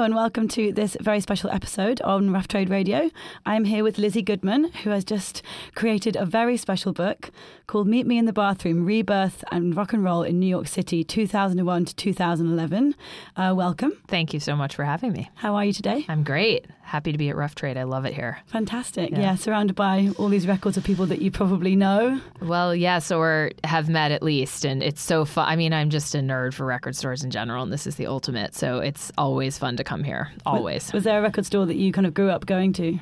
Hello and welcome to this very special episode on Rough Trade Radio. I'm here with Lizzie Goodman, who has just created a very special book called Meet Me in the Bathroom Rebirth and Rock and Roll in New York City 2001 to 2011. Uh, welcome. Thank you so much for having me. How are you today? I'm great. Happy to be at Rough Trade. I love it here. Fantastic. Yeah. Yeah. surrounded by all these records of people that you probably know. Well, yes, or have met at least. And it's so fun. I mean, I'm just a nerd for record stores in general, and this is the ultimate. So it's always fun to come here. Always. Was there a record store that you kind of grew up going to?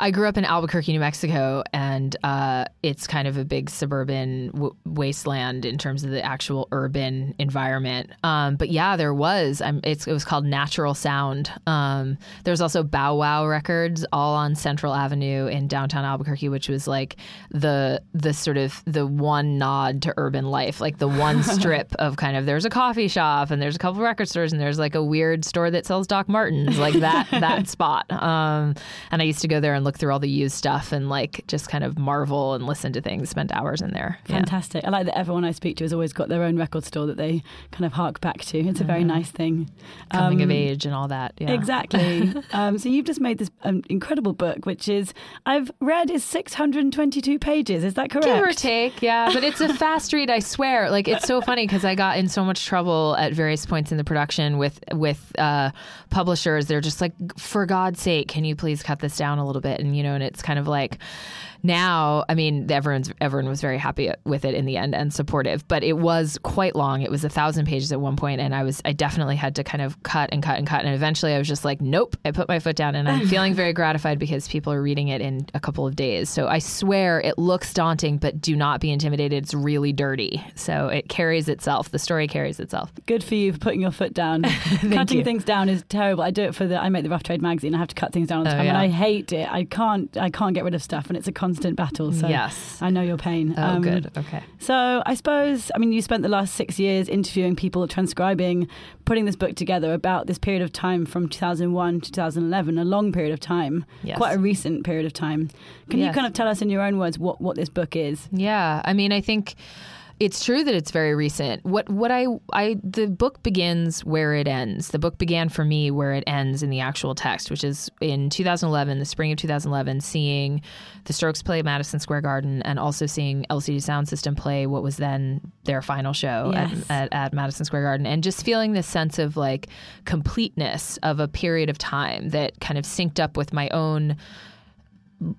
I grew up in Albuquerque, New Mexico, and uh, it's kind of a big suburban w- wasteland in terms of the actual urban environment. Um, but yeah, there was. I'm, it's, it was called Natural Sound. Um, there was also Bow Wow Records, all on Central Avenue in downtown Albuquerque, which was like the the sort of the one nod to urban life, like the one strip of kind of there's a coffee shop and there's a couple record stores and there's like a weird store that sells Doc Martens, like that that spot. Um, and I used to go there and look through all the used stuff and like just kind of marvel and listen to things, spend hours in there. Yeah. Fantastic. I like that everyone I speak to has always got their own record store that they kind of hark back to. It's a very nice thing. Coming of Um, age and all that. Yeah. Exactly. um, so you've just made this um, incredible book, which is I've read is 622 pages. Is that correct? Give or take, yeah. But it's a fast read, I swear. Like it's so funny because I got in so much trouble at various points in the production with with uh, publishers. They're just like, for God's sake, can you please cut this down a little bit? And you know, and it's kind of like now. I mean, everyone's everyone was very happy with it in the end and supportive. But it was quite long. It was a thousand pages at one point, and I was I definitely had to kind of cut and cut and cut. And eventually, I was just like, nope. I put my foot down, and I'm feeling very gratified because people are reading it in a couple of days. So I swear it looks daunting, but do not be intimidated. It's really dirty. So it carries itself. The story carries itself. Good for you for putting your foot down. Cutting you. things down is terrible. I do it for the. I make the Rough Trade magazine. I have to cut things down all the Oh, time, and. I hate it. I can't. I can't get rid of stuff, and it's a constant battle. So Yes. I know your pain. Oh, Um, good. Okay. So I suppose, I mean, you spent the last six years interviewing people, transcribing, putting this book together about this period of time from 2001 to 2011, a long period of time, Yes. quite a recent period of time. Can you kind of tell us in your own words what, what this book is? Yeah, I mean, I think it's true that it's very recent. What what I I the book begins where it ends. The book began for me where it ends in the actual text, which is in 2011, the spring of 2011, seeing the Strokes play at Madison Square Garden and also seeing LCD Soundsystem play what was then their final show Yes. at, at, at Madison Square Garden, and just feeling this sense of like completeness of a period of time that kind of synced up with my own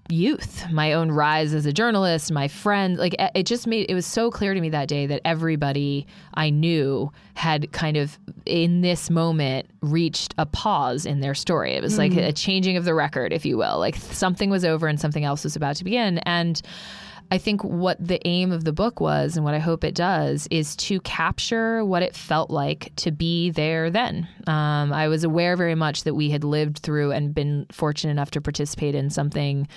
youth, my own rise as a journalist, my friend, like it just made it was so clear to me that day that everybody I knew had kind of in this moment reached a pause in their story. It was like mm. a changing of the record, if you will. Like something was over and something else was about to begin. And I think what the aim of the book was, and what I hope it does, is to capture what it felt like to be there then. Um, I was aware very much that we had lived through and been fortunate enough to participate in something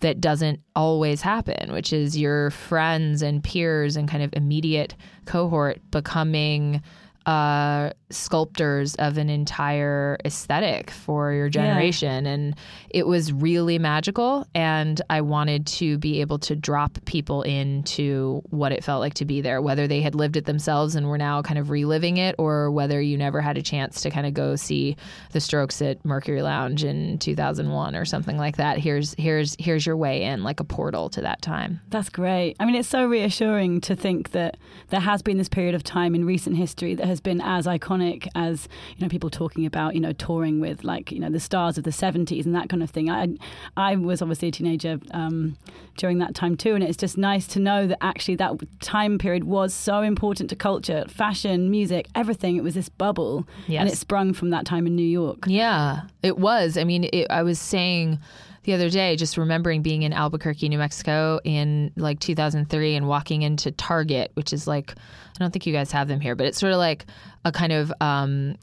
that doesn't always happen, which is your friends and peers and kind of immediate cohort becoming uh, sculptors of an entire aesthetic for your generation. And it was really magical. And I wanted to be able to drop people into what it felt like to be there, whether they had lived it themselves and were now kind of reliving it, or whether you never had a chance to kind of go see the strokes at Mercury Lounge in 2001 or something like that. Here's, here's, here's your way in, like a portal to that time. That's great. I mean, it's so reassuring to think that there has been this period of time in recent history that has been as iconic as you know people talking about you know touring with like you know the stars of the 70s and that kind of thing. I I was obviously a teenager um, during that time too, and it's just nice to know that actually that time period was so important to culture, fashion, music, everything. It was this bubble, and it sprung from that time in New York. Yeah, it was. I mean, it, I was saying the other day, just remembering being in Albuquerque, New Mexico in like 2003 and walking into Target, which is like, I don't think you guys have them here, but it's sort of like a kind of, um,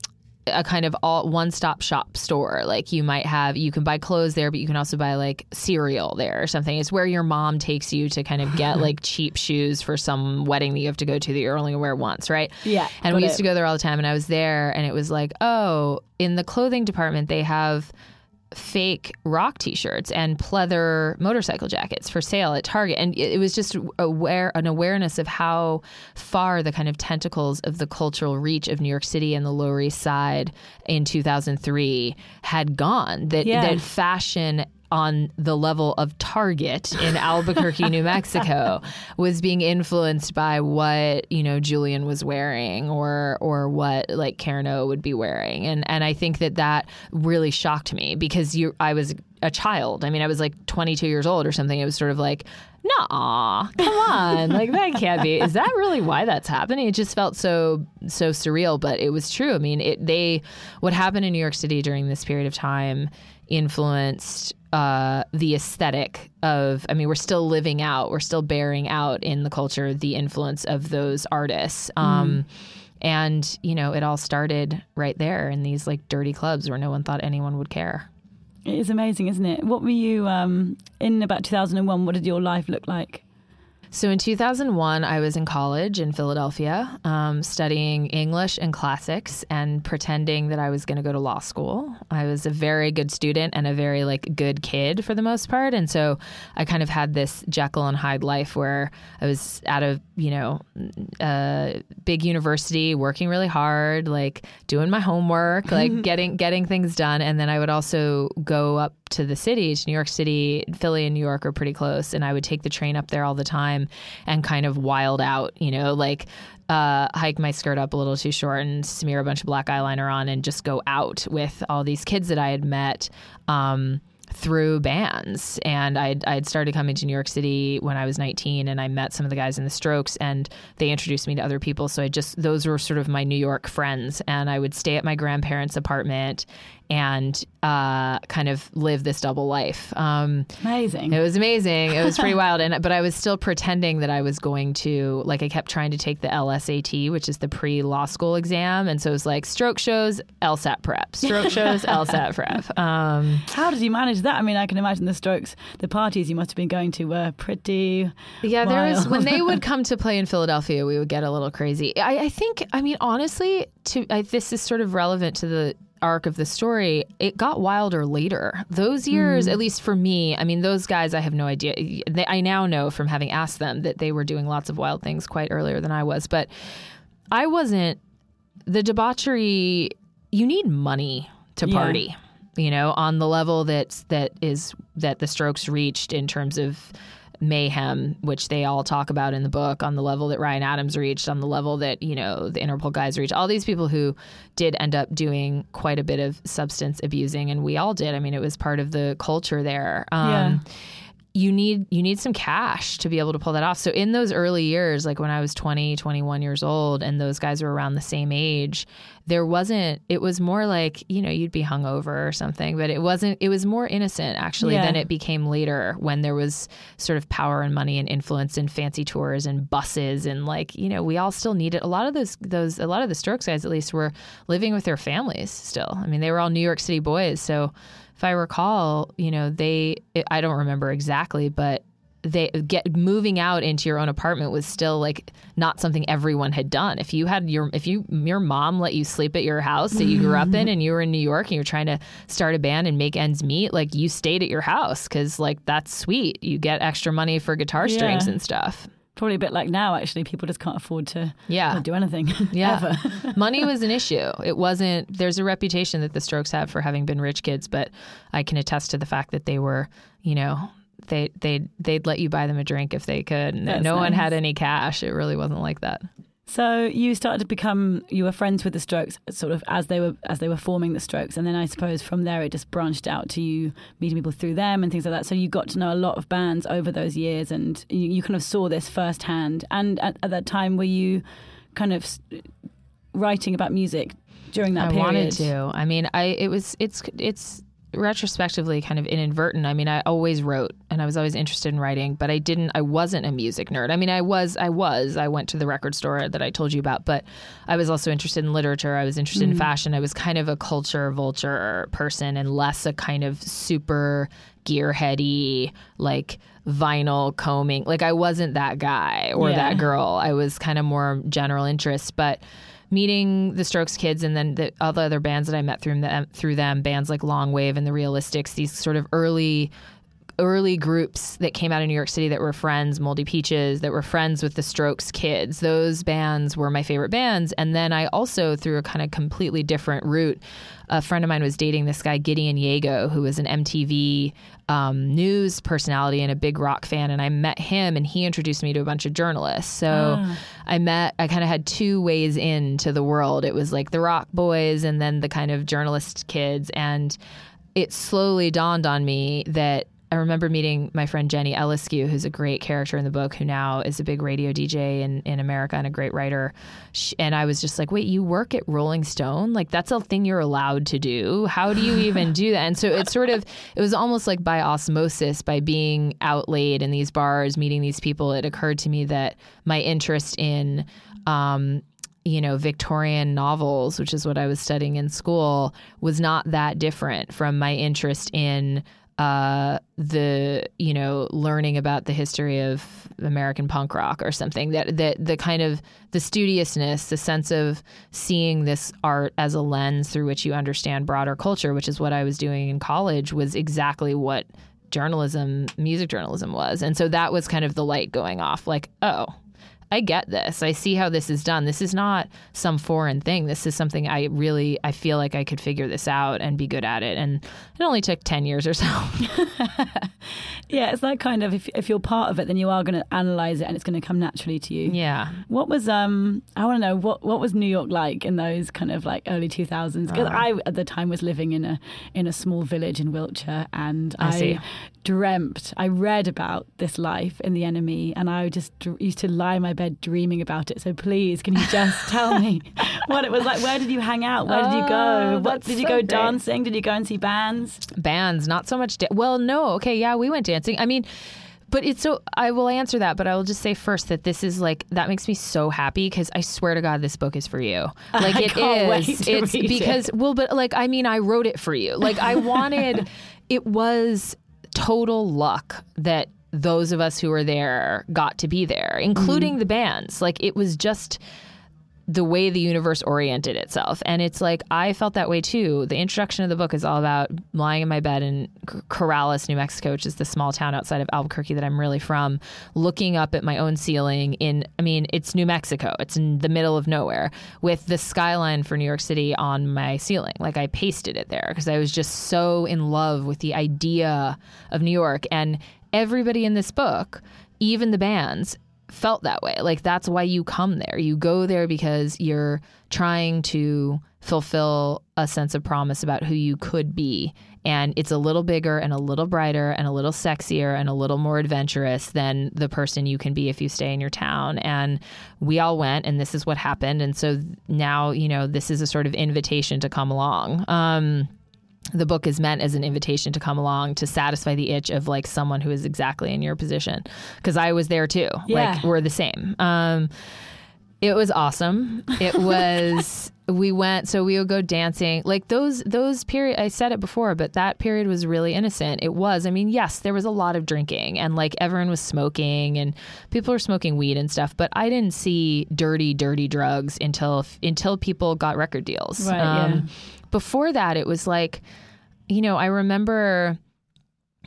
a kind of all one-stop shop store. Like you might have, you can buy clothes there, but you can also buy like cereal there or something. It's where your mom takes you to kind of get like cheap shoes for some wedding that you have to go to that you're only gonna wear once, right? Yeah, And we used it. to go there all the time, and I was there, and it was like, oh, in the clothing department they have fake rock t-shirts and pleather motorcycle jackets for sale at Target and it was just aware an awareness of how far the kind of tentacles of the cultural reach of New York City and the Lower East Side in 2003 had gone that Yeah. that fashion on the level of Target in Albuquerque, New Mexico, was being influenced by what you know Julian was wearing, or or what like Karen O would be wearing, and and I think that that really shocked me because you I was a child. I mean, I was like 22 years old or something. It was sort of like. Nah, come on, like that can't be. Is that really why that's happening? It just felt so so surreal, but it was true. I mean, it they what happened in New York City during this period of time influenced uh, the aesthetic of. I mean, we're still living out, we're still bearing out in the culture the influence of those artists. Um, And you know, it all started right there in these like dirty clubs where no one thought anyone would care. It is amazing, isn't it? What were you um, in about 2001? What did your life look like? So in 2001, I was in college in Philadelphia, um, studying English and classics and pretending that I was going to go to law school. I was a very good student and a very like good kid for the most part, and so I kind of had this Jekyll and Hyde life where I was at a you know a big university, working really hard, like doing my homework, like getting getting things done, and then I would also go up to the city, to New York City, Philly and New York are pretty close, and I would take the train up there all the time and kind of wild out, you know, like uh, hike my skirt up a little too short and smear a bunch of black eyeliner on and just go out with all these kids that I had met. Um, through bands and I'd, I'd started coming to New York City when I was 19 and I met some of the guys in the Strokes and they introduced me to other people so I just those were sort of my New York friends and I would stay at my grandparents apartment and uh, kind of live this double life um, Amazing. it was amazing. It was pretty wild, and but I was still pretending that I was going to like I kept trying to take the LSAT, which is the pre law school exam, and so it was like stroke shows, LSAT prep, stroke shows, LSAT prep. Um, How did you manage that? I mean, I can imagine the strokes, the parties you must have been going to were pretty. yeah, there was when they would come to play in Philadelphia, we would get a little crazy. I, I think, I mean, honestly, to I, this is sort of relevant to the arc of the story it got wilder later. Those years hmm. at least for me i mean those guys i have no idea. They, i now know from having asked them that they were doing lots of wild things quite earlier than i was but i wasn't the debauchery you need money to Yeah. party you know on the level that's that is that the strokes reached in terms of mayhem which they all talk about in the book on the level that ryan adams reached on the level that you know the interpol guys reached. All these people who did end up doing quite a bit of substance abusing and we all did. I mean it was part of the culture there. Um, Yeah. You need you need some cash to be able to pull that off. So in those early years, like when I was 20, 21 years old and those guys were around the same age, there wasn't it was more like, you know, you'd be hungover or something, but it wasn't it was more innocent actually Yeah. than it became later when there was sort of power and money and influence and fancy tours and buses and like, you know, we all still needed a lot of those those a lot of the strokes guys at least were living with their families still. I mean, they were all New York City boys, so I recall, you know, they, I don't remember exactly, but they get moving out into your own apartment was still like not something everyone had done. If you had your, if you, your mom let you sleep at your house that you grew up in mm-hmm. and you were in New York and you're trying to start a band and make ends meet, like you stayed at your house because like that's sweet. You get extra money for guitar strings Yeah. and stuff. Probably a bit like now, actually. People just can't afford to Yeah. do anything. Yeah. ever. Money was an issue. It wasn't, there's a reputation that the Strokes have for having been rich kids, but I can attest to the fact that they were, you know, they, they, they'd let you buy them a drink if they could. No one had any cash. It really wasn't like that. So you started to become you were friends with the Strokes sort of as they were as they were forming the Strokes, and then I suppose from there it just branched out to you meeting people through them and things like that. So you got to know a lot of bands over those years, and you, you kind of saw this firsthand. And at, at that time, were you kind of writing about music during that I period? I wanted to. I mean, I, it was, it's, it's, retrospectively kind of inadvertent. I mean, I always wrote and I was always interested in writing, but I didn't I wasn't a music nerd. I mean, I was I was. I went to the record store that I told you about, but I was also interested in literature. I was interested in mm. fashion. I was kind of a culture vulture person and less a kind of super gearheady like vinyl combing. Like I wasn't that guy or Yeah. that girl. I was kind of more general interest, but meeting the Strokes kids and then the, all the other bands that I met through them, through them, bands like Longwave and the Realistics, these sort of early early groups that came out of New York City that were friends, Moldy Peaches, that were friends with the Strokes kids. Those bands were my favorite bands. And then I also, through a kind of completely different route, a friend of mine was dating this guy, Gideon Yago, who was an MTV um, news personality and a big rock fan. And I met him and he introduced me to a bunch of journalists. So I met, I kind of had two ways into the world. It was like the rock boys and then the kind of journalist kids. And it slowly dawned on me that I remember meeting my friend Jenny Eliscu, who's a great character in the book, who now is a big radio DJ in, in America and a great writer. Sh and I was just like, wait, you work at Rolling Stone? Like, that's a thing you're allowed to do. How do you even do that? And so it's sort of, it was almost like by osmosis, by being out late in these bars, meeting these people, it occurred to me that my interest in, um, you know, Victorian novels, which is what I was studying in school, was not that different from my interest in uh, the you know learning about the history of American punk rock or something. That that the kind of the studiousness, the sense of seeing this art as a lens through which you understand broader culture, which is what I was doing in college, was exactly what journalism, music journalism was. And so that was kind of the light going off, like, oh. I get this. I see how this is done. This is not some foreign thing. This is something I really I feel like I could figure this out and be good at it. And it only took 10 years or so. Yeah, it's that kind of if, if you're part of it, then you are going to analyze it and it's going to come naturally to you. yeah. What was um I want to know what what was New York like in those kind of like early 2000s because Uh. I at the time was living in a in a small village in Wiltshire and I I, dreamt I read about this life in the enemy and I just used to lie my bed dreaming about it so please can you just tell me what it was like where did you hang out where did you Oh, go what did you so go great. dancing did you go and see bands Bands, not so much. Da- well, no. Okay. Yeah, we went dancing. I mean, but it's so I will answer that, but I will just say first that this is like that makes me so happy because I swear to God, this book is for you. Like it to It's read it. because well, but like I mean, I wrote it for you. Like I wanted. it was total luck that those of us who were there got to be there, including mm. the bands. Like it was just the way the universe oriented itself. And it's like, I felt that way too. The introduction of the book is all about lying in my bed in Corrales, New Mexico, which is the small town outside of Albuquerque that I'm really from, looking up at my own ceiling in, I mean, it's New Mexico. It's in the middle of nowhere with the skyline for New York City on my ceiling. Like I pasted it there because I was just so in love with the idea of New York. And everybody in this book, even the bands, felt that way. Like that's why you come there. You go there because you're trying to fulfill a sense of promise about who you could be. And it's a little bigger and a little brighter and a little sexier and a little more adventurous than the person you can be if you stay in your town. And we all went, and this is what happened. And so now, you know, this is a sort of invitation to come along. Um, the book is meant as an invitation to come along to satisfy the itch of like someone who is exactly in your position. Because i was there too. Yeah. like we're the same. Um it was awesome. It was we went so we would go dancing. Like those those period i said it before but that period was really innocent. It was i mean yes there was a lot of drinking and like everyone was smoking and people were smoking weed and stuff but i didn't see dirty dirty drugs until until people got record deals. Um, Right, yeah. Before that it was like you know i remember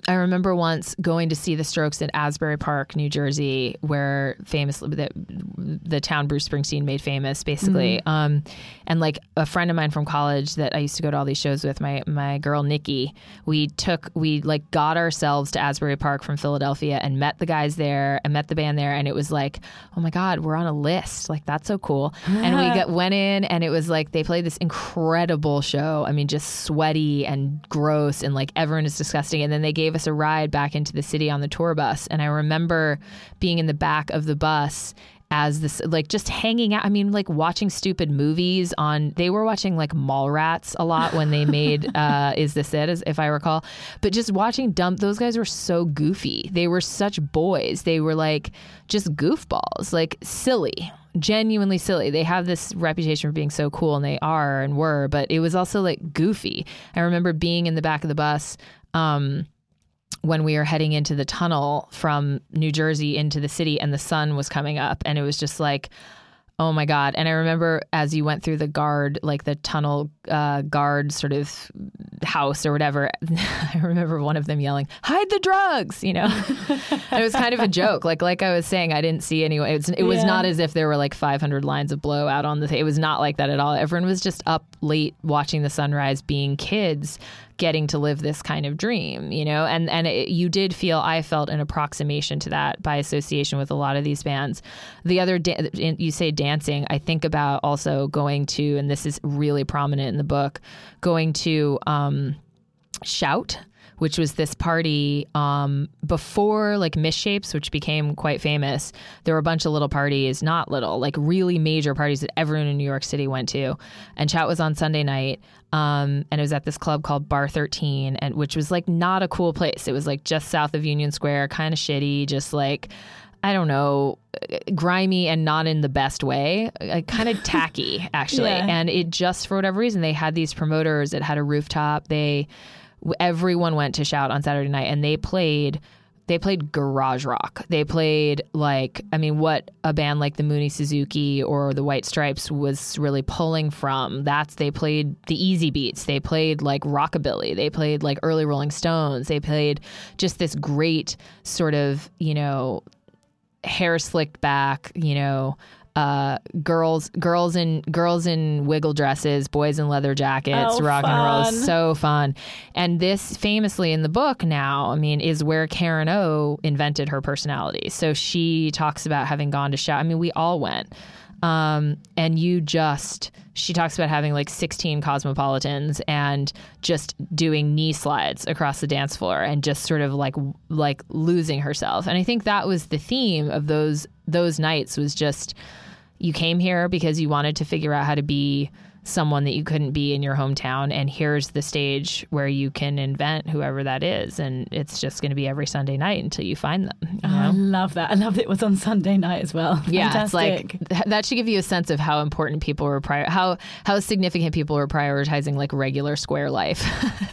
I remember once going to see the Strokes at Asbury Park, New Jersey, where famously the, the town Bruce Springsteen made famous, basically. Um, and like a friend of mine from college that I used to go to all these shows with, my my girl Nikki, we took we like got ourselves to Asbury Park from Philadelphia and met the guys there and met the band there, and it was like, oh my god, we're on a list, like that's so cool. and we got went in, and it was like they played this incredible show. I mean, just sweaty and gross, and like everyone is disgusting. And then they gave us a ride back into the city on the tour bus, and I remember being in the back of the bus as this like just hanging out. I mean like watching stupid movies on they were watching like mallrats a lot when they made uh is this it as if i recall. But just watching dumb those guys were so goofy. They were such boys. They were like just goofballs like silly genuinely silly. They have this reputation for being so cool and they are and were but it was also like goofy. I remember being in the back of the bus um when we were heading into the tunnel from New Jersey into the city and the sun was coming up and it was just like oh my god. And i remember as you went through the guard like the tunnel uh, guard sort of house or whatever i remember one of them yelling hide the drugs you know? It was kind of a joke. Like like i was saying i didn't see anyone it was, it was Yeah. not as if there were like 500 lines of blow out on the th- it was not like that at all. Everyone was just up late watching the sunrise being kids getting to live this kind of dream, you know, and and it, you did feel I felt an approximation to that by association with a lot of these bands. The other da- you say dancing, I think about also going to, and this is really prominent in the book, going to um, Shout. Which was this party um, before like Misshapes, which became quite famous. There were a bunch of little parties, not little, like really major parties that everyone in New York City went to. And Shout was on Sunday night, um, and it was at this club called Bar 13, and which was like not a cool place. It was like just south of Union Square, kind of shitty, just like I don't know, grimy and not in the best way, uh, kind of tacky actually. Yeah. And it just for whatever reason they had these promoters. It had a rooftop. They everyone went to shout on Saturday night, and they played. They played garage rock. They played like I mean, what a band like the Mooney Suzuki or the White Stripes was really pulling from. That's they played the Easybeats. They played like rockabilly. They played like early Rolling Stones. They played just this great sort of you know hair slicked back, you know, uh, girls, girls in girls in wiggle dresses, boys in leather jackets, Oh, rock and roll, fun. so fun. And this famously in the book now, I mean, is where Karen O invented her personality. So she talks about having gone to shout. I mean, we all went. Um, and you just, she talks about having like 16 cosmopolitans and just doing knee slides across the dance floor and just sort of like, like losing herself. And I think that was the theme of those, those nights was just, you came here because you wanted to figure out how to be someone that you couldn't be in your hometown and here's the stage where you can invent whoever that is and it's just going to be every sunday night until you find them you Oh, I love that. I love that it was on Sunday night as well. yeah Fantastic. it's like that should give you a sense of how important people were prior how how significant people were prioritizing like regular square life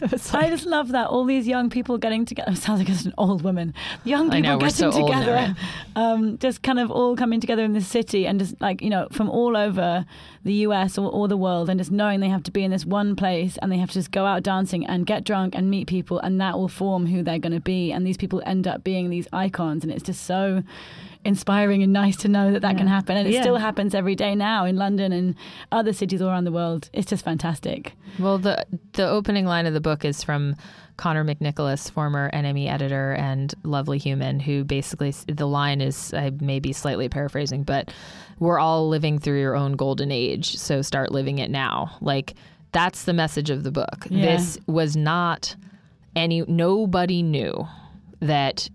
like- I just love that all these young people getting together. It sounds like it's an old woman. Young people know, getting so together, um, just kind of all coming together in the city and just like you know from all over the U.S. or, or the world, and just knowing they have to be in this one place and they have to just go out dancing and get drunk and meet people, and that will form who they're going to be. And these people end up being these icons, and it's just so inspiring and nice to know that that can happen. And it Yeah. still happens every day now in London and other cities all around the world. It's just fantastic. Well, the the opening line of the book is from Conor McNicholas, former NME editor and lovely human, who basically the line is I may be slightly paraphrasing, but we're all living through your own golden age, so start living it now. Like that's the message of the book. Yeah. This was not any nobody knew that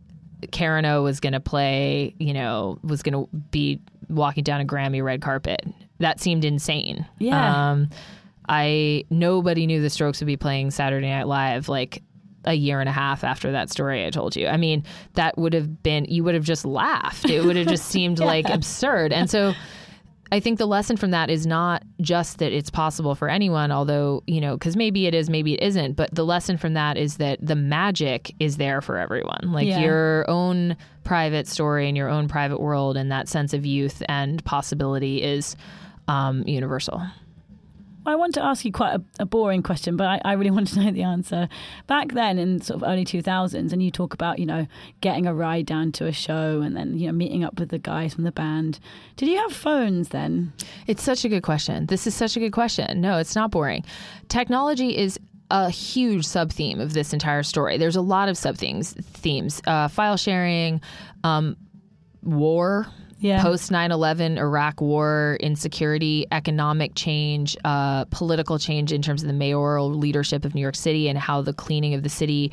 Karen O was going to play, you know, was going to be walking down a Grammy red carpet. That seemed insane. Yeah. Um, I nobody knew the Strokes would be playing Saturday Night Live like a year and a half after that story I told you. I mean, that would have been you would have just laughed. It would have just seemed like absurd. And so I think the lesson from that is not just that it's possible for anyone, although, you know, because maybe it is, maybe it isn't. But the lesson from that is that the magic is there for everyone. Like Yeah. your own private story and your own private world and that sense of youth and possibility is um, universal. I want to ask you quite a, a boring question, but I, I really want to know the answer. Back then, in sort of early 2000s, and you talk about, you know, getting a ride down to a show and then, you know, meeting up with the guys from the band. Did you have phones then? It's such a good question. This is such a good question. No, it's not boring. Technology is a huge sub theme of this entire story. There's a lot of sub themes, themes, uh, file sharing, um, war. Yeah. Post 9 11, Iraq war, insecurity, economic change, uh, political change in terms of the mayoral leadership of New York City and how the cleaning of the city,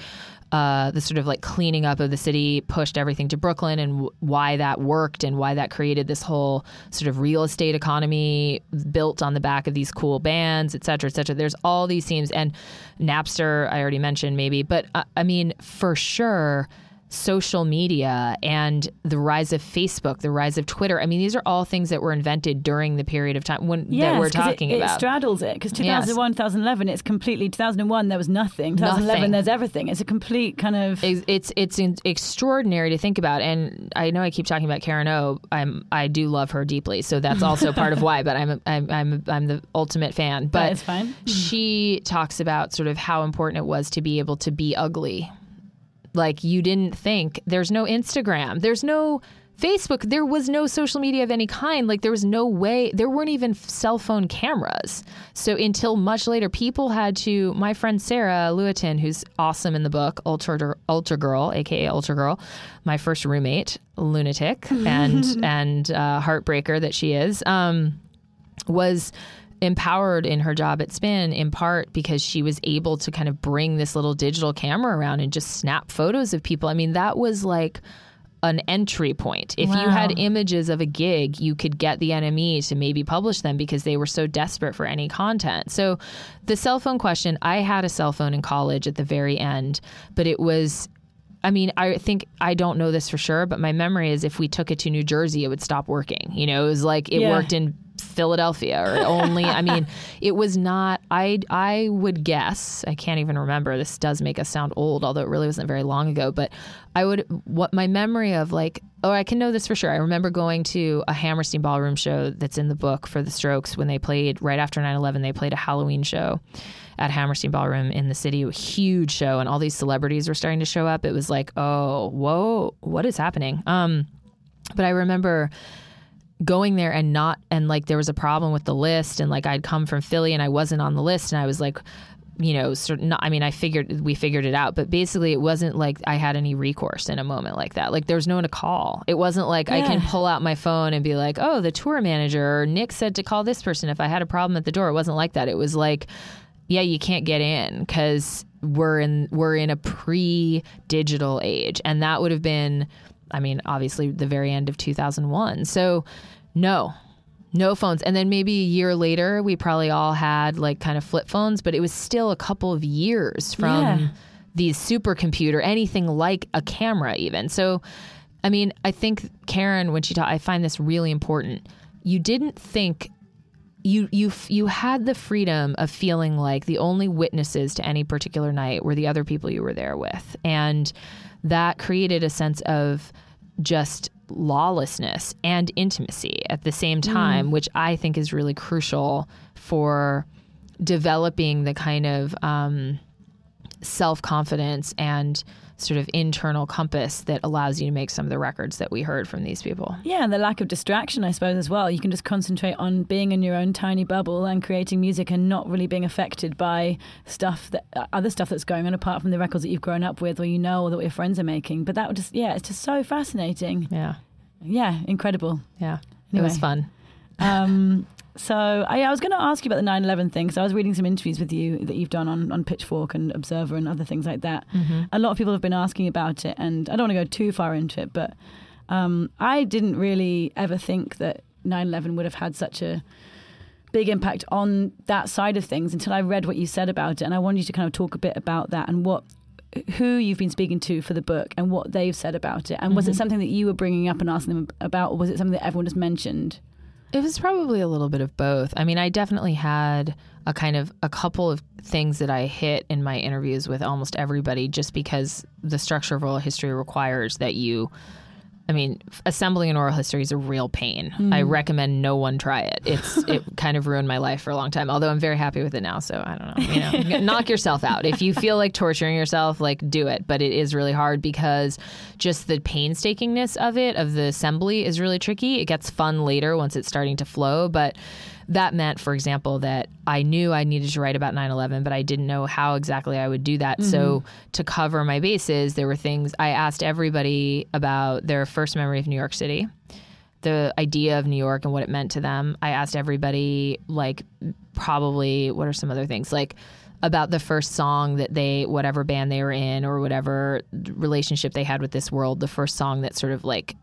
uh, the sort of like cleaning up of the city pushed everything to Brooklyn and w- why that worked and why that created this whole sort of real estate economy built on the back of these cool bands, et cetera, et cetera. There's all these themes. And Napster, I already mentioned maybe, but uh, I mean, for sure social media and the rise of Facebook, the rise of Twitter. I mean, these are all things that were invented during the period of time when Yes, that we're talking it, It about. straddles it because Yes. 2001, 2011, it's completely. 2001, there was nothing. 2011, Nothing. there's everything. It's a complete kind of. It's it's, it's in- extraordinary to think about, and I know I keep talking about Karen O. I'm I do love her deeply, so that's also part of why. But I'm I'm I'm I'm the ultimate fan. But it's fine. she talks about sort of how important it was to be able to be ugly. Like you didn't think there's no Instagram, there's no Facebook, there was no social media of any kind. Like there was no way, there weren't even cell phone cameras. So until much later, people had to. My friend Sarah Lewitinn, who's awesome in the book Ultra Ultra Girl, aka Ultra Girl, my first roommate, lunatic and and uh, heartbreaker that she is. Um, was empowered in her job at Spin in part because she was able to kind of bring this little digital camera around and just snap photos of people. I mean, that was like an entry point. If you had images of a gig, you could get the NME to maybe publish them because they were so desperate for any content. So, the cell phone question I had a cell phone in college at the very end, but it was I mean, I think I don't know this for sure, but my memory is if we took it to New Jersey, it would stop working. You know, it was like it Yeah. worked in Philadelphia or only. I mean, it was not. I I would guess. I can't even remember. This does make us sound old, although it really wasn't very long ago. But I would. What my memory of like. Oh, I can know this for sure. I remember going to a Hammerstein Ballroom show that's in the book for the Strokes when they played right after 9/11. They played a Halloween show at Hammerstein Ballroom in the city, a huge show, and all these celebrities were starting to show up. It was like, oh, whoa, what is happening? Um, but I remember going there and not, and like there was a problem with the list, and like I'd come from Philly and I wasn't on the list, and I was like, you know, not, I mean, I figured we figured it out, but basically it wasn't like I had any recourse in a moment like that. Like there was no one to call. It wasn't like I can pull out my phone and be like, oh, the tour manager or Nick said to call this person if I had a problem at the door. It wasn't like that. It was like, yeah, you can't get in because we're in we're in a pre-digital age, and that would have been, I mean, obviously the very end of 2001. So, no, no phones. And then maybe a year later, we probably all had like kind of flip phones, but it was still a couple of years from Yeah. these supercomputer, anything like a camera, even. So, I mean, I think Karen, when she taught, I find this really important. You didn't think you you you had the freedom of feeling like the only witnesses to any particular night were the other people you were there with, and that created a sense of just lawlessness and intimacy at the same time, which I think is really crucial for developing the kind of um, self confidence and sort of internal compass that allows you to make some of the records that we heard from these people. Yeah, and the lack of distraction, I suppose, as well. You can just concentrate on being in your own tiny bubble and creating music and not really being affected by stuff that uh, other stuff that's going on apart from the records that you've grown up with or you know or that your friends are making. But that would just, yeah, it's just so fascinating. Yeah. Yeah, incredible. Yeah. It was fun. Um, so I, I was going to ask you about the 9/11 thing. So I was reading some interviews with you that you've done on, on Pitchfork and Observer and other things like that. A lot of people have been asking about it, and I don't want to go too far into it, but um, I didn't really ever think that 9/11 would have had such a big impact on that side of things until I read what you said about it, and I wanted you to kind of talk a bit about that and what who you've been speaking to for the book and what they've said about it, and was it something that you were bringing up and asking them about, or was it something that everyone just mentioned? It was probably a little bit of both. I mean, I definitely had a kind of a couple of things that I hit in my interviews with almost everybody just because the structure of oral history requires that you I mean, assembling an oral history is a real pain. I mm. recommend no one try it. It's it kind of ruined my life for a long time. Although I'm very happy with it now, so I don't know. You know, knock yourself out. If you feel like torturing yourself, like do it. But it is really hard because just the painstakingness of it, of the assembly, is really tricky. It gets fun later once it's starting to flow, but that meant, for example, that I knew I needed to write about 9 11, but I didn't know how exactly I would do that. So, mm-hmm. to cover my bases, there were things I asked everybody about their first memory of New York City. the idea of New York and what it meant to them. I asked everybody, like, probably what are some other things like about the first song that they, whatever band they were in or whatever relationship they had with this world, the first song that sort of like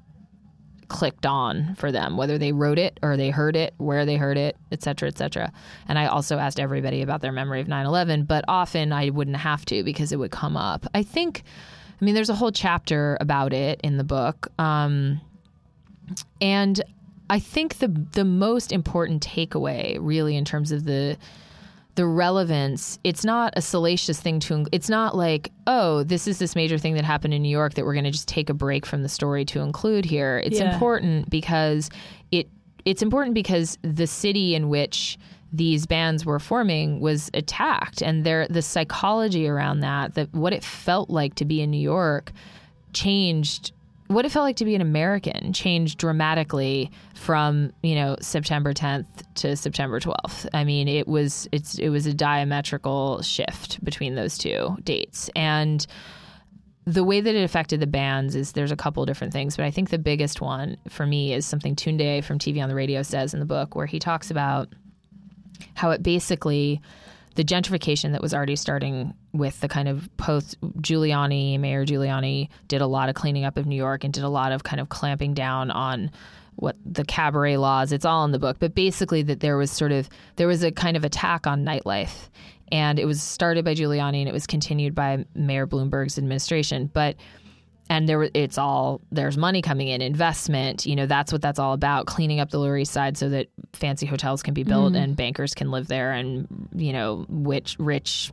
clicked on for them, whether they wrote it or they heard it, where they heard it, et cetera, et cetera. And I also asked everybody about their memory of 9 11, but often I wouldn't have to because it would come up. I think, I mean, there's a whole chapter about it in the book. Um, and I think the the most important takeaway, really, in terms of the the relevance, it's not a salacious thing to. It's not like, oh, this is this major thing that happened in New York that we're going to just take a break from the story to include here. It's Yeah. important because it it's important because the city in which these bands were forming was attacked, and there the psychology around that, that what it felt like to be in New York, changed what it felt like to be an American changed dramatically from you know September 10th to September 12th. I mean, it was it's it was a diametrical shift between those two dates, and the way that it affected the bands is there's a couple different things, but I think the biggest one for me is something Tunde from TV on the Radio says in the book, where he talks about how it basically the gentrification that was already starting with the kind of post Giuliani, Mayor Giuliani did a lot of cleaning up of New York and did a lot of kind of clamping down on what the cabaret laws. It's all in the book, but basically that there was sort of there was a kind of attack on nightlife, and it was started by Giuliani and it was continued by Mayor Bloomberg's administration, but and there it's all there's money coming in investment you know that's what that's all about cleaning up the lower east side so that fancy hotels can be built and bankers can live there and you know which rich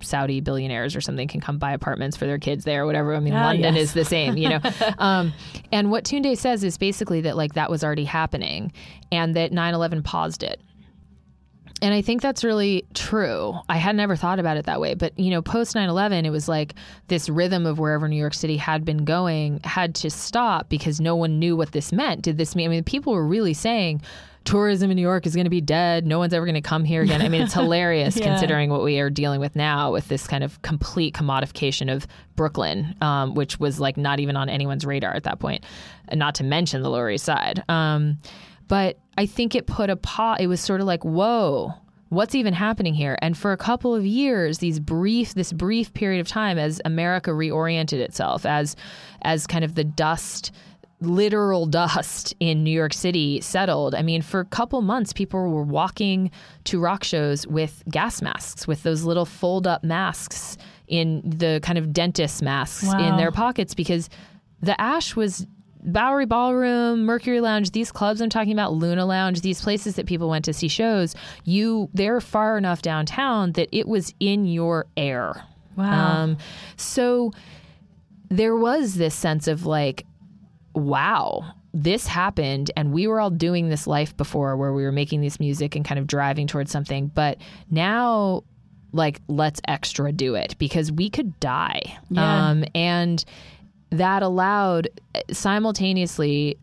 saudi billionaires or something can come buy apartments for their kids there or whatever. I mean Ah, london yes. is the same you know. Um, and what tunde says is basically that like that was already happening and that 9-11 paused it and I think that's really true. I had never thought about it that way. But, you know, post 9 11, it was like this rhythm of wherever New York City had been going had to stop because no one knew what this meant. Did this mean? I mean, people were really saying, Tourism in New York is going to be dead. No one's ever going to come here again. I mean, it's hilarious Yeah. considering what we are dealing with now with this kind of complete commodification of Brooklyn, um, which was like not even on anyone's radar at that point, and not to mention the Lower East Side. Um, but I think it put a pause. It was sort of like, whoa, what's even happening here? And for a couple of years, these brief, this brief period of time, as America reoriented itself, as as kind of the dust. Literal dust in New York City settled. I mean, for a couple months, people were walking to rock shows with gas masks, with those little fold up masks in the kind of dentist masks in their pockets because the ash was Bowery Ballroom, Mercury Lounge, these clubs I'm talking about, Luna Lounge, these places that people went to see shows, you they're far enough downtown that it was in your air. Wow. Um, so there was this sense of like, wow, this happened and we were all doing this life before where we were making this music and kind of driving towards something. But now, like, let's extra do it because we could die. Yeah. Um, and that allowed eh, simultaneously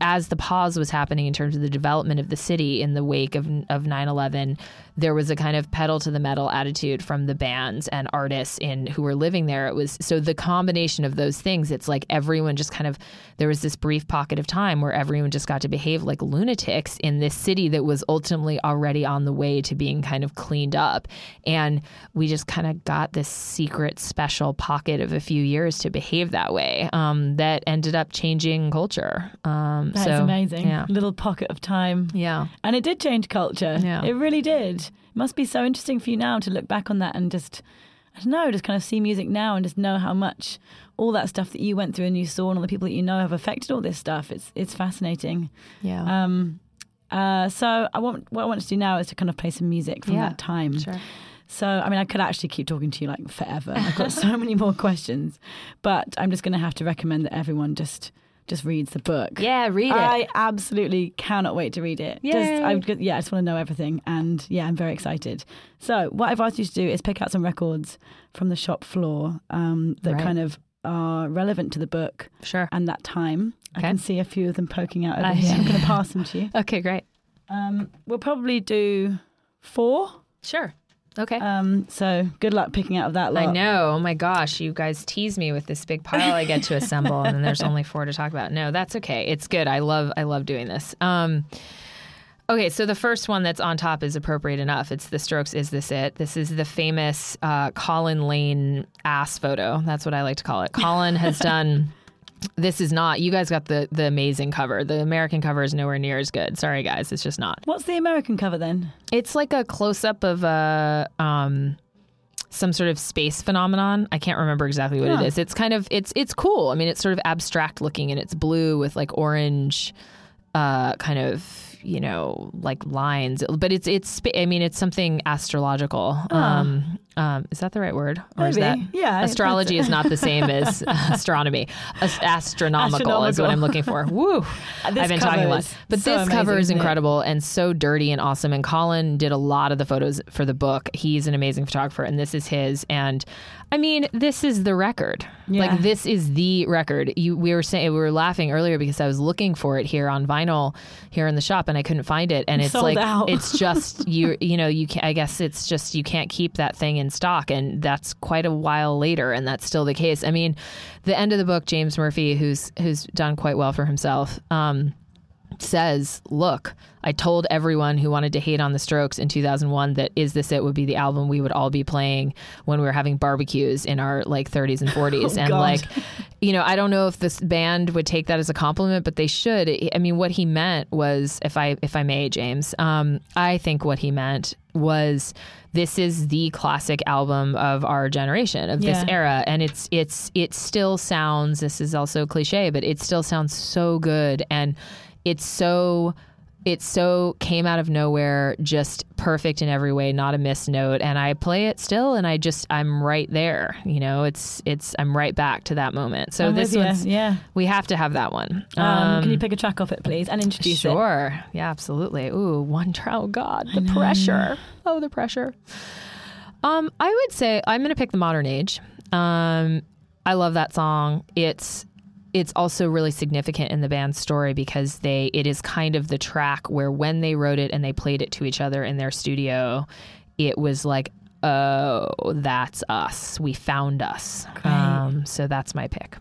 as the pause was happening in terms of the development of the city in the wake of of 9/11 there was a kind of pedal to the metal attitude from the bands and artists in who were living there it was so the combination of those things it's like everyone just kind of there was this brief pocket of time where everyone just got to behave like lunatics in this city that was ultimately already on the way to being kind of cleaned up and we just kind of got this secret special pocket of a few years to behave that way um, that ended up changing culture um, That's so, amazing. yeah Little pocket of time. yeah And it did change culture. Yeah. It really did. It must be so interesting for you now to look back on that and just, I don't know, just kind of see music now and just know how much all that stuff that you went through and you saw and all the people that you know have affected all this stuff. It's it's fascinating. yeah Um, uh, so I want what I want to do now is to kind of play some music from Yeah, that time. sure So I mean, I could actually keep talking to you like forever. I've got so many more questions, but I'm just going to have to recommend that everyone just just reads the book. yeah read it I absolutely cannot wait to read it. Just, Yay. I, yeah, I just want to know everything, and yeah, I'm very excited. So, what I've asked you to do is pick out some records from the shop floor um, that Right. kind of are relevant to the book sure and that time. I can see a few of them poking out over Nice. here. I'm going to pass them to you. okay great Um, we'll probably do four. sure Okay. Um, so good luck picking out of that lot. I know. Oh my gosh, you guys tease me with this big pile I get to assemble, and then there's only four to talk about. No, that's okay. It's good. I love I love doing this. Um, okay, so the first one that's on top is appropriate enough. It's the Strokes. Is this it? This is the famous uh, Colin Lane ass photo. That's what I like to call it. Colin has done. This is not. You guys got the the amazing cover. The American cover is nowhere near as good. Sorry, guys. It's just not. What's the American cover then? It's like a close up of a um some sort of space phenomenon. I can't remember exactly what it is. It's kind of it's it's cool. I mean, it's sort of abstract looking and it's blue with like orange uh kind of you know like lines but it's it's i mean it's something astrological. Um um is that the right word? Or is that Yeah, astrology is not the same as astronomy. As- astronomical is what i'm looking for. Woo. This i've been talking a cover lot but so this cover amazing, is isn't it? incredible and so dirty and awesome. And colin did a lot of the photos for the book. He's an amazing photographer and this is his. And i mean this is the record. Yeah. like this is the record. You we were saying we were laughing earlier because i was looking for it here on vinyl here in the shop and i couldn't find it. And it's Sold like out. it's just you you know you can i guess it's just you can't keep that thing in stock. And that's quite a while later and that's still the case. I mean the end of the book james murphy who's who's done quite well for himself um says, "Look, I told everyone who wanted to hate on the Strokes in 2001 that Is This It would be the album we would all be playing when we were having barbecues in our like 30s and 40s." and God. like, you know, I don't know if this band would take that as a compliment, but they should. I mean, what he meant was, if I if I may, James, um, I think what he meant was this is the classic album of our generation of this era and it's it's it still sounds this is also cliche but it still sounds so good and it's so it so came out of nowhere just perfect in every way not a missed note and i play it still and i just i'm right there you know it's it's i'm right back to that moment so I'm this one's yeah. we have to have that one Um, can you pick a track off it, please, and introduce it? Sure. Yeah, absolutely. Ooh, one trial. God, the pressure. Oh, the pressure. Um, I would say I'm going to pick the modern age. Um, I love that song. It's it's also really significant in the band's story because they it is kind of the track where when they wrote it and they played it to each other in their studio, it was like, oh, that's us. We found us. Um, so that's my pick.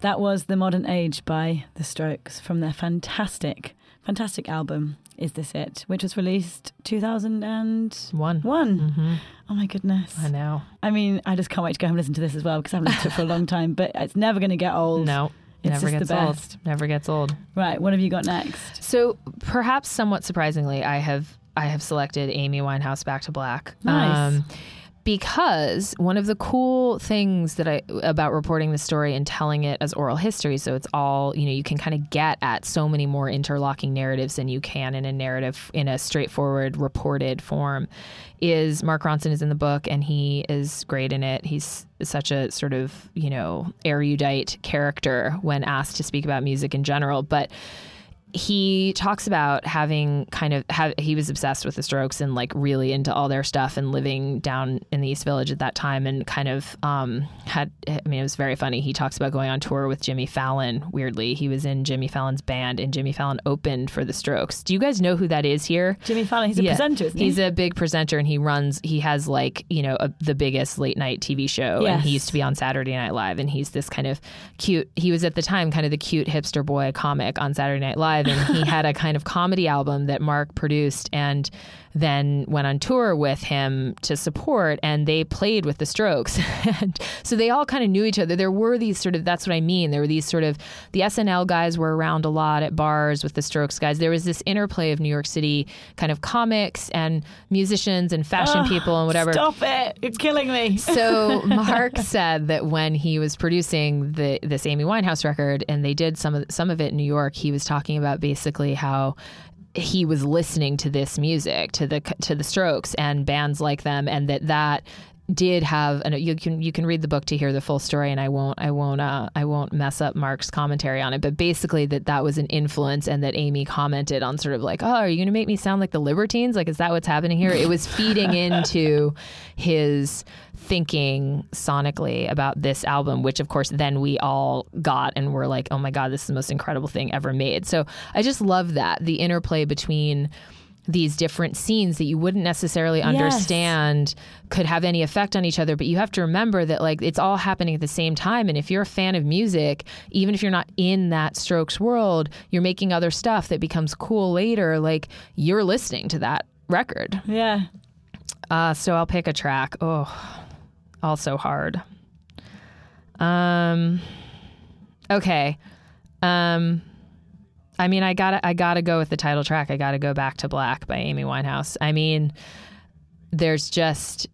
That was The Modern Age by The Strokes from their fantastic, fantastic album, Is This It, which was released 2001. One. hmm Oh my goodness. I know. I mean, I just can't wait to go home and listen to this as well because I haven't listened to it for a long time, but it's never going to get old. No. It's never just gets the old. best. Never gets old. Right. What have you got next? So perhaps somewhat surprisingly, I have I have selected Amy Winehouse Back to Black. Nice. Because one of the cool things that I about reporting the story and telling it as oral history, so it's all you know, you can kind of get at so many more interlocking narratives than you can in a narrative in a straightforward reported form. Is Mark Ronson is in the book and he is great in it. He's such a sort of you know erudite character when asked to speak about music in general, but he talks about having kind of have, he was obsessed with the strokes and like really into all their stuff and living down in the east village at that time and kind of um had i mean it was very funny he talks about going on tour with jimmy fallon weirdly he was in jimmy fallon's band and jimmy fallon opened for the strokes do you guys know who that is here Jimmy Fallon, he's a Yeah. presenter, he? He's a big presenter, and he runs. He has like you know a, the biggest late night TV show, and he used to be on Saturday Night Live. And he's this kind of cute. He was at the time kind of the cute hipster boy comic on Saturday Night Live, and he had a kind of comedy album that Mark produced, and then went on tour with him to support, and they played with the Strokes, and so they all kind of knew each other. There were these sort of that's what I mean. There were these sort of the SNL guys were around a lot at bars with the Strokes guys. There was this interplay of New York City kind of comics and musicians and fashion people and whatever. Stop it. You're killing me. So Mark said that when he was producing the this Amy Winehouse record, and they did some of some of it in New York, he was talking about basically how he was listening to this music to the to the Strokes and bands like them, and that that did have and you can you can read the book to hear the full story and I won't I won't uh, I won't mess up Mark's commentary on it but basically that that was an influence and that Amy commented on sort of like oh are you going to make me sound like the Libertines? Like is that what's happening here? It was feeding into his thinking sonically about this album which of course then we all got and were like oh my god this is the most incredible thing ever made. So I just love that the interplay between these different scenes that you wouldn't necessarily understand could have any effect on each other but you have to remember that like it's all happening at the same time and if you're a fan of music even if you're not in that strokes world you're making other stuff that becomes cool later like you're listening to that record yeah. uh, so I'll pick a track. Oh, also hard. Um, okay. Um, I mean, I gotta, I gotta go with the title track. I gotta go back to Black by Amy Winehouse. I mean, there's just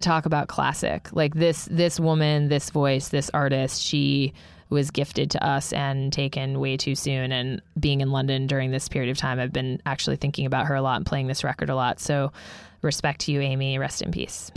talk about classic. Like this, this woman, this voice, this artist. She was gifted to us and taken way too soon. And being in London during this period of time, I've been actually thinking about her a lot and playing this record a lot. So, respect to you, Amy. Rest in peace.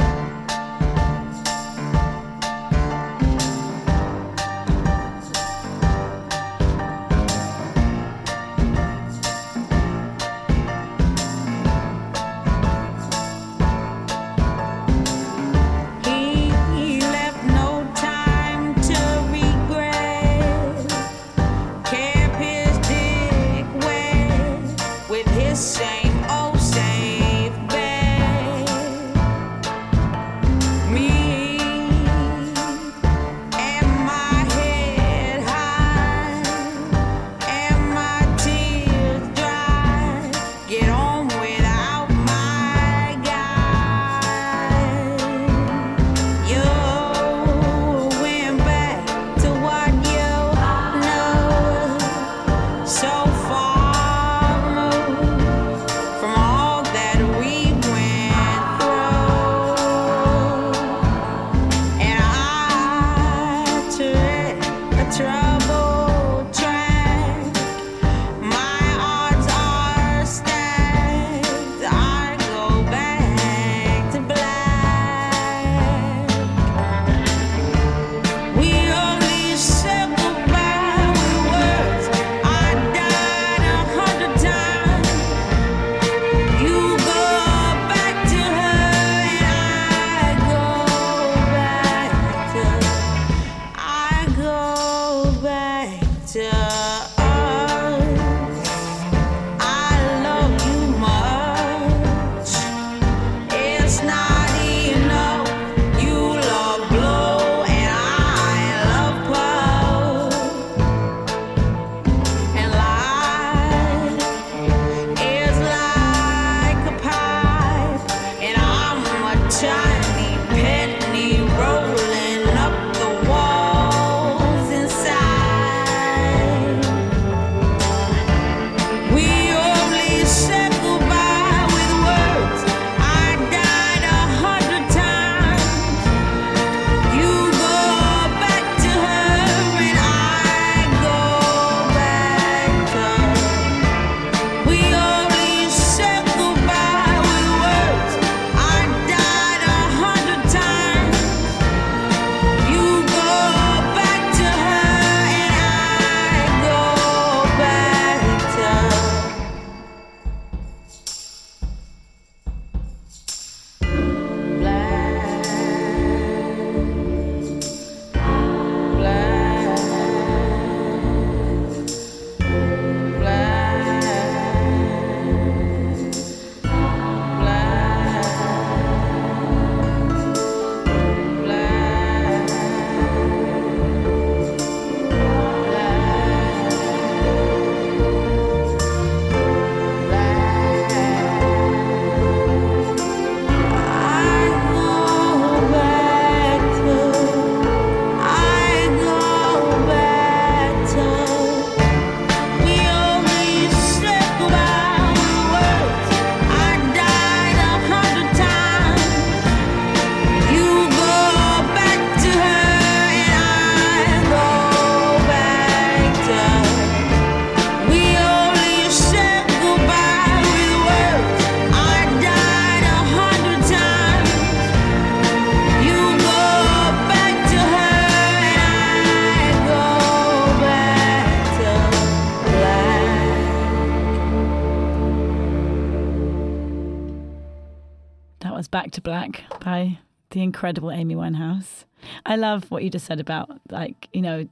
The incredible Amy Winehouse. I love what you just said about like, you know,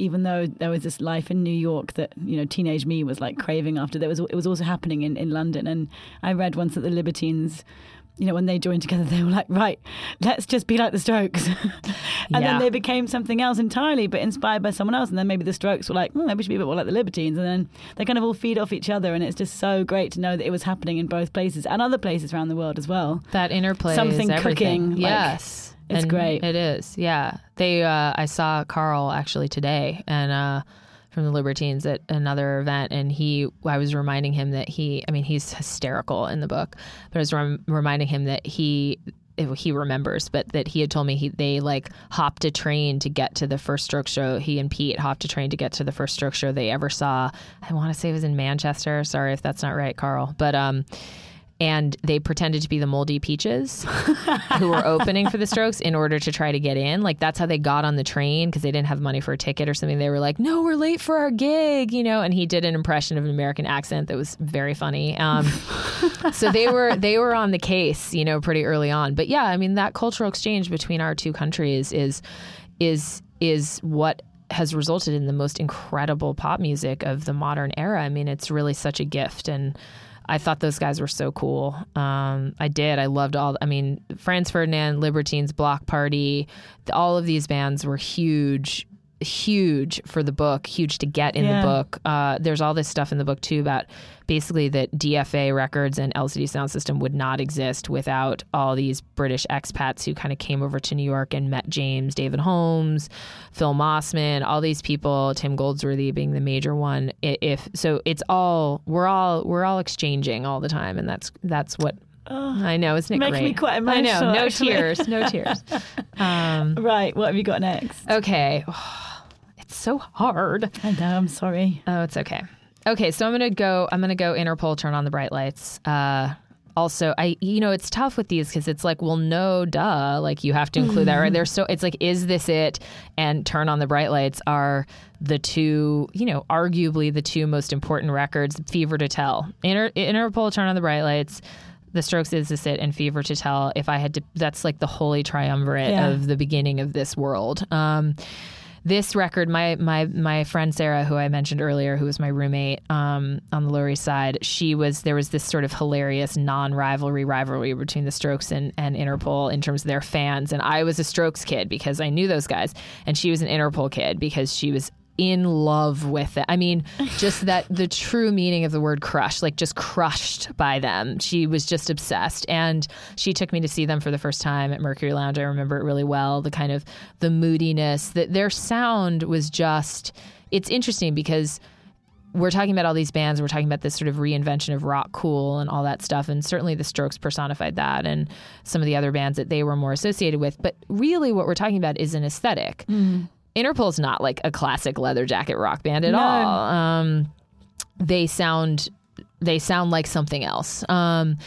even though there was this life in New York that, you know, teenage me was like craving after, there was it was also happening in, in London. And I read once that the Libertines you know, when they joined together, they were like, right, let's just be like the Strokes. and Yeah. then they became something else entirely, but inspired by someone else. And then maybe the Strokes were like, oh, maybe we should be a bit more like the Libertines. And then they kind of all feed off each other. And it's just so great to know that it was happening in both places and other places around the world as well. that interplay Something cooking, like, yes it's And great. it is yeah they uh i saw carl actually today and uh from the libertines at another event and he i was reminding him that he i mean he's hysterical in the book but i was rem- reminding him that he he remembers, but that he had told me he they like hopped a train to get to the first stroke show. He and Pete hopped a train to get to the first stroke show they ever saw. I want to say it was in Manchester. Sorry if that's not right, Carl. But um, and they pretended to be the moldy peaches who were opening for the strokes in order to try to get in. Like that's how they got on the train because they didn't have money for a ticket or something. They were like no we're late for our gig you know? And he did an impression of an american accent that was very funny. Um, so they were they were on the case you know pretty early on. But yeah i mean that cultural exchange between our two countries is is is what has resulted in the most incredible pop music of the modern era. I mean it's really such a gift. And I thought those guys were so cool. Um, I did. I loved all. I mean, Franz Ferdinand, Libertines, Bloc Party, all of these bands were huge, huge for the book. Huge to get in Yeah. the book. Uh, there's all this stuff in the book too about basically that DFA Records and LCD Soundsystem would not exist without all these British expats who kind of came over to New York and met James, David Holmes, Phil Mossman, all these people. Tim Goldsworthy being the major one. If so, it's all we're all we're all exchanging all the time, and that's that's what. I know, isn't it Making great? me quite emotional. I know, no actually. tears, no tears. Um, Right, what have you got next? okay, it's so hard. I know, I'm sorry. Oh, it's okay. Okay, so I'm gonna go. I'm gonna go Interpol. Turn on the bright lights. Uh, also, I you know it's tough with these because it's like, well, no, duh, like you have to include that, right? There's so it's like, is this it? And Turn on the bright lights are the two, you know, arguably the two most important records. Fever to Tell, Inter- Interpol. Turn on the bright lights. The Strokes Is This It and Fever to Tell. If I had to, that's like the holy triumvirate Yeah. of the beginning of this world. Um, this record, my my my friend Sarah, who I mentioned earlier, who was my roommate um, on the Lower East Side, she was there was this sort of hilarious non-rivalry rivalry between the Strokes and, and Interpol in terms of their fans, and I was a Strokes kid because I knew those guys, and she was an Interpol kid because she was in love with it. I mean, just that the true meaning of the word crush, like just crushed by them. She was just obsessed. And she took me to see them for the first time at Mercury Lounge. I remember it really well. The kind of the moodiness that their sound was just it's interesting because we're talking about all these bands, we're talking about this sort of reinvention of rock cool and all that stuff. And certainly the Strokes personified that and some of the other bands that they were more associated with. But really what we're talking about is an aesthetic. Mm-hmm. Interpol's not like a classic leather jacket rock band at No. all. Um, they sound they sound like something else. Um,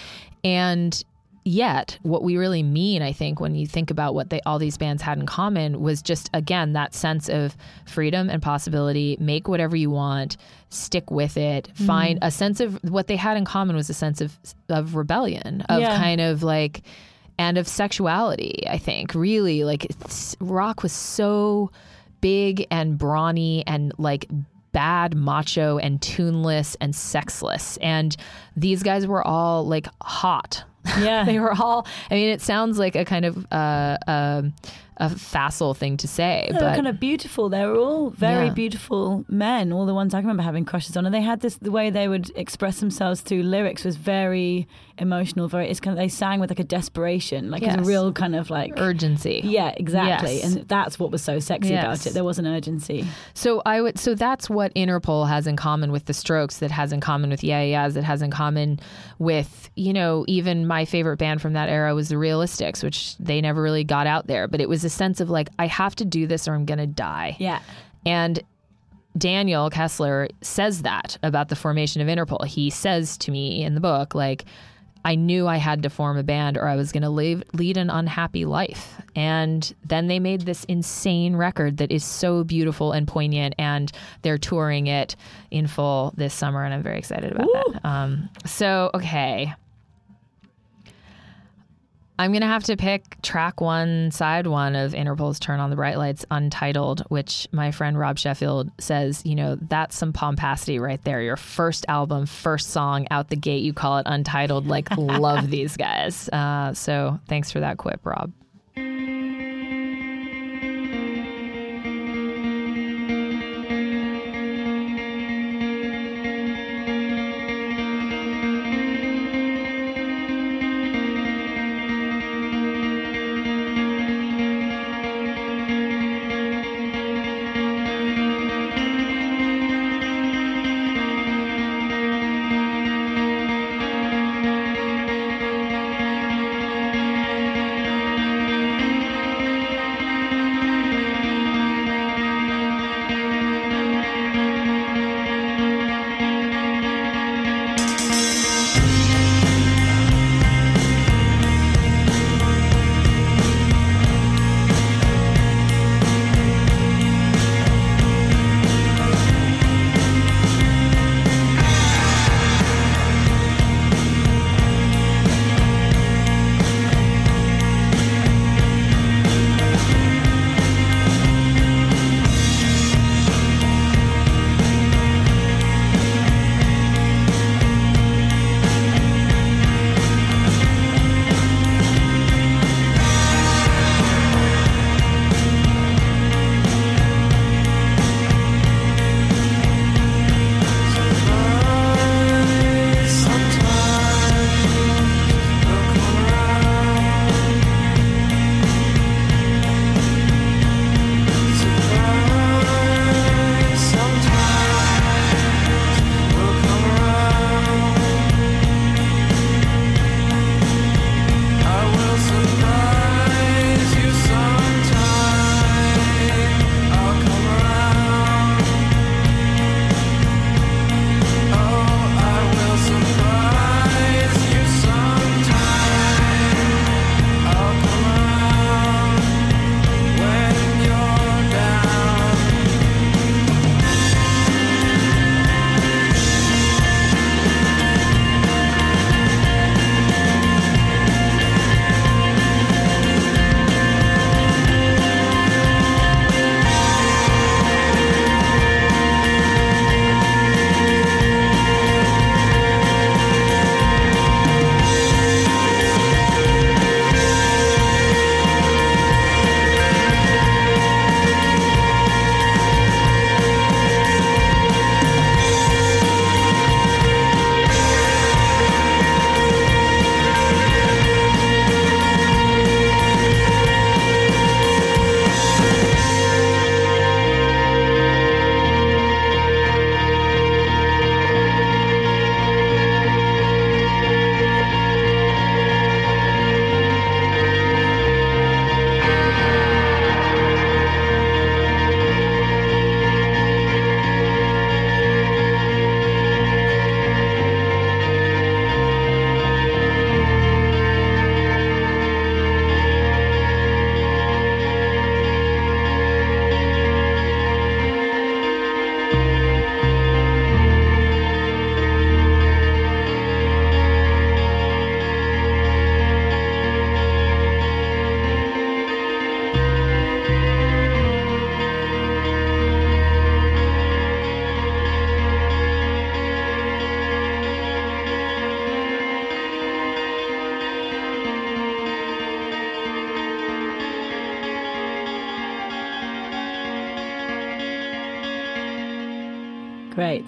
and yet, what we really mean, I think, when you think about what they all these bands had in common, was just again that sense of freedom and possibility. Make whatever you want, stick with it. Find a sense of what they had in common was a sense of of rebellion, of Yeah. kind of like and of sexuality. I think really like rock was so big and brawny and like bad macho and tuneless and sexless and these guys were all like hot Yeah. they were all i mean it sounds like a kind of uh, um a facile thing to say They were but kind of beautiful. They were all very Yeah. beautiful men. All the ones I can remember having crushes on, and they had this. The way they would express themselves through lyrics was very emotional. Very. It's kind of they sang with like a desperation, like Yes. a real kind of like. urgency yeah, exactly, Yes. and that's what was so sexy about it. There was an urgency. So I would so that's what Interpol has in common with the Strokes, that has in common with Yeah Yeahs, that has in common with you know even my favorite band from that era was the Realistics, which they never really got out there, but it was a sense of like I have to do this or I'm gonna die. Yeah, And Daniel Kessler says that about the formation of Interpol. He says to me in the book, like, I knew I had to form a band or I was going to lead, lead an unhappy life. And then they made this insane record that is so beautiful and poignant, and they're touring it in full this summer, and I'm very excited about that. Um, so, okay. I'm gonna have to pick track one, side one of Interpol's "Turn on the Bright Lights," untitled, which my friend Rob Sheffield says, you know, that's some pomposity right there. Your first album, first song out the gate, you call it untitled. Like, love these guys. Uh, so thanks for that quip, Rob.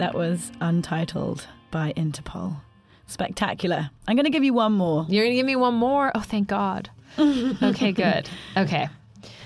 That was Untitled by Interpol. Spectacular. I'm going to give you one more. You're gonna give me one more? Oh, thank God. okay, good. Okay,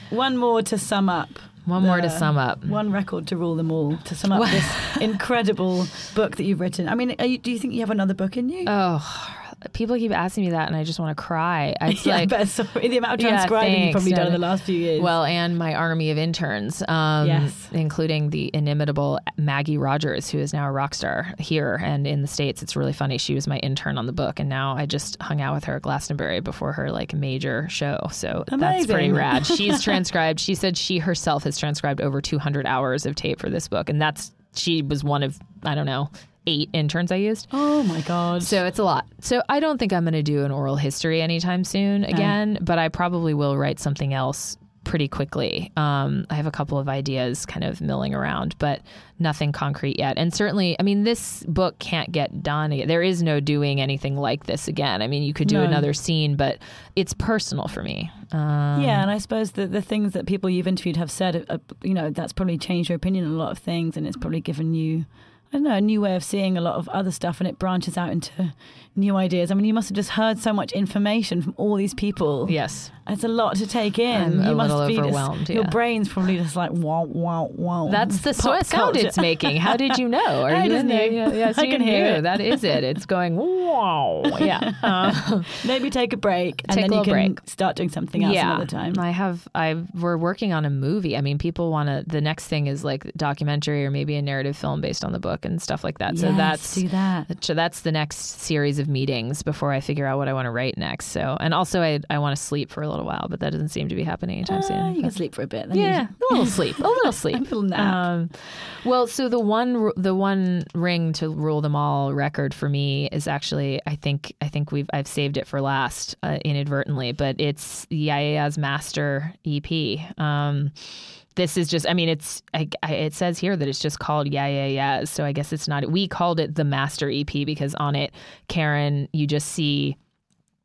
One more to sum up. one more to sum up. One record to rule them all. To sum up this incredible book that you've written. I mean, are you, do you think you have another book in you? Oh, people keep asking me that, and I just want to cry. It's yeah, like so. The amount of Yeah, transcribing you've thanks. probably done in the last few years. Well, and my army of interns, um, Yes. including the inimitable Maggie Rogers, who is now a rock star here and in the States. It's really funny. She was my intern on the book, and now I just hung out with her at Glastonbury before her like major show. So that's pretty rad. She's transcribed. She said she herself has transcribed over 200 hours of tape for this book, and that's she was one of I don't know eight interns I used. Oh my god. So it's a lot. So I don't think I'm going to do an oral history anytime soon again, but I probably will write something else pretty quickly. Um, I have a couple of ideas kind of milling around, but nothing concrete yet. And certainly, I mean, this book can't get done. There is no doing anything like this again. I mean, you could do No. another scene, but it's personal for me. Um, yeah, and I suppose the the things that people you've interviewed have said, uh, you know, that's probably changed your opinion on a lot of things, and it's probably given you, I don't know, a new way of seeing a lot of other stuff, and it branches out into new ideas. I mean, you must have just heard so much information from all these people. Yes. It's a lot to take in. I'm a you must little be just- overwhelmed, Your brain's probably just like wow, wow, wow. That's the Pop sound culture. it's making. How did you know? Are I you in there? knew. Yeah, yes, I you can hear it. That is it. It's going wow. Yeah. Uh, Maybe take a break, and Take then a you can break. start doing something else yeah. another time. I have. I we're working on a movie. I mean, people want to. The next thing is like documentary or maybe a narrative film based on the book and stuff like that. so that's do that. So that's the next series of meetings before I figure out what I want to write next. So and also I I want to sleep for a little while, but that doesn't seem to be happening anytime Uh, soon. you can sleep for a bit. Then yeah, a little sleep, a little sleep. A little nap. Um, well, so the one the one ring to rule them all record for me is actually I think I think we've I've saved it for last uh, inadvertently, but it's Yaya's Master EP. Um, this is just I mean it's I, I, it says here that it's just called Yeah Yeah yeah so I guess it's not. We called it the Master EP because on it, Karen, you just see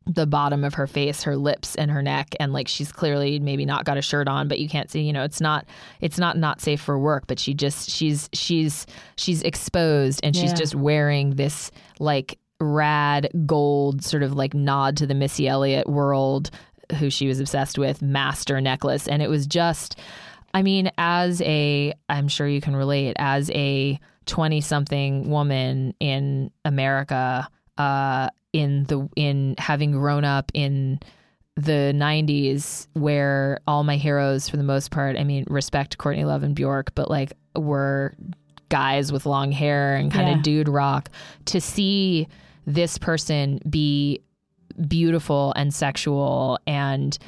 the bottom of her face, her lips and her neck and like she's clearly maybe not got a shirt on but you can't see, you know, it's not it's not not safe for work, but she just she's she's she's exposed and she's Yeah. just wearing this like rad gold sort of like nod to the Missy Elliott world who she was obsessed with master necklace and it was just I mean as a I'm sure you can relate as a 20 something woman in America uh in the in having grown up in the 90s where all my heroes for the most part I mean respect Courtney Love and Bjork but like were guys with long hair and kind Yeah. of dude rock to see this person be beautiful and sexual and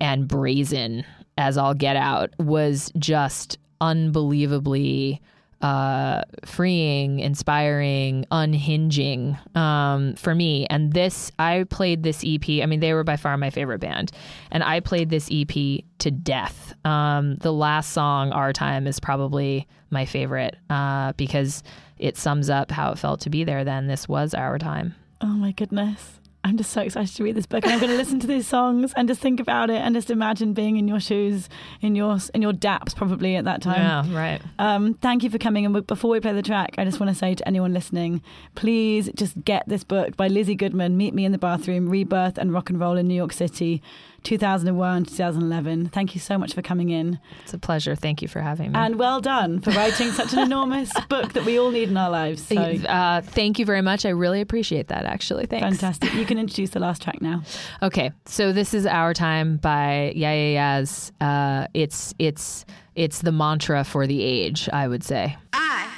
and brazen as all get out was just unbelievably uh, freeing, inspiring, unhinging um, for me. And this, I played this EP. I mean, they were by far my favorite band, and I played this EP to death. Um, the last song, "Our Time," is probably my favorite uh, because it sums up how it felt to be there. Then this was our time. Oh my goodness. I'm just so excited to read this book, and I'm going to listen to these songs and just think about it, and just imagine being in your shoes, in your in your daps, probably at that time. Yeah, right. Um, thank you for coming. And before we play the track, I just want to say to anyone listening, please just get this book by Lizzy Goodman, Meet Me in the Bathroom, Rebirth and Rock and Roll in New York City, 2001 2011. Thank you so much for coming in. It's a pleasure. Thank you for having me. And well done for writing such an enormous book that we all need in our lives. So uh, thank you very much. I really appreciate that. Actually, thanks. fantastic. You can introduce the last track now. Okay, so this is "Our Time" by Yeah Yeah Yeahs. Uh, it's it's it's the mantra for the age, I would say. I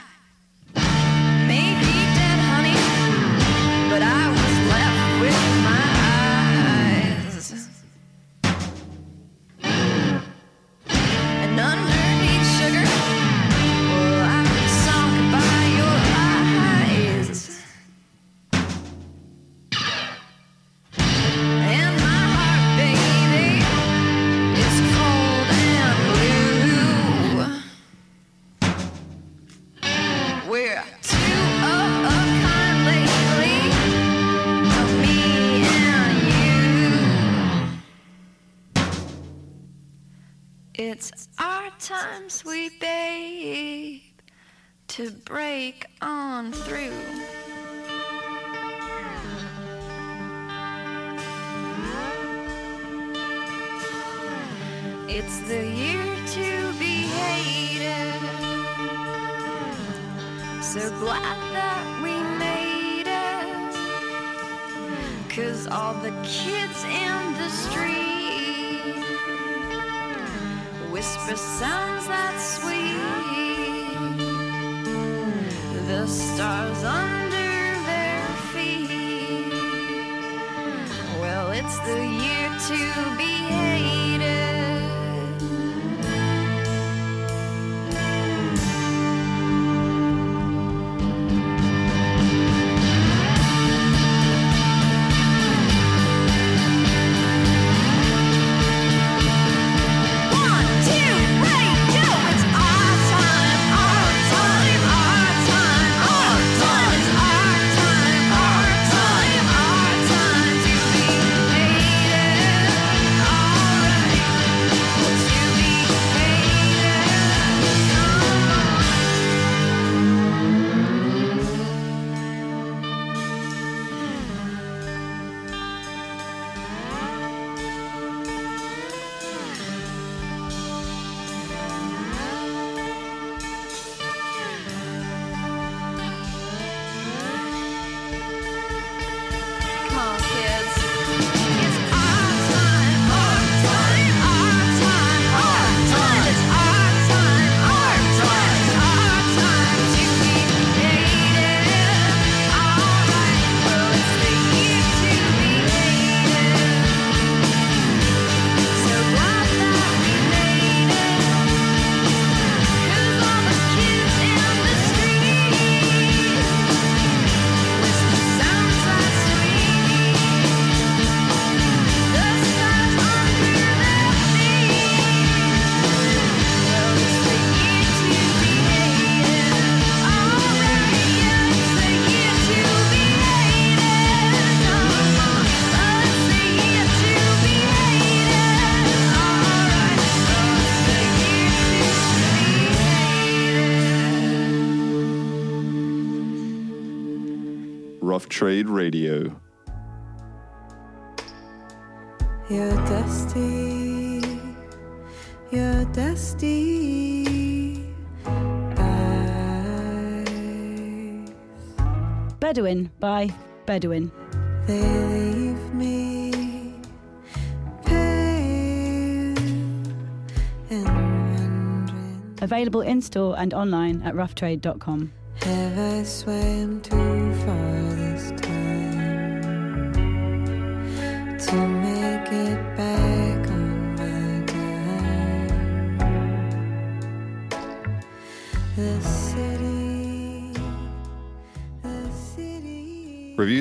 sweet babe, to break on through. It's the year to be hated. So glad that we made it. Cause all the kids in the street whisper sounds that sweet. The stars under their feet. Well, it's the year to be hated. Bedouine by Bedouine. They leave me pale and wondering Available in store and online at roughtrade.com. Have I swam too far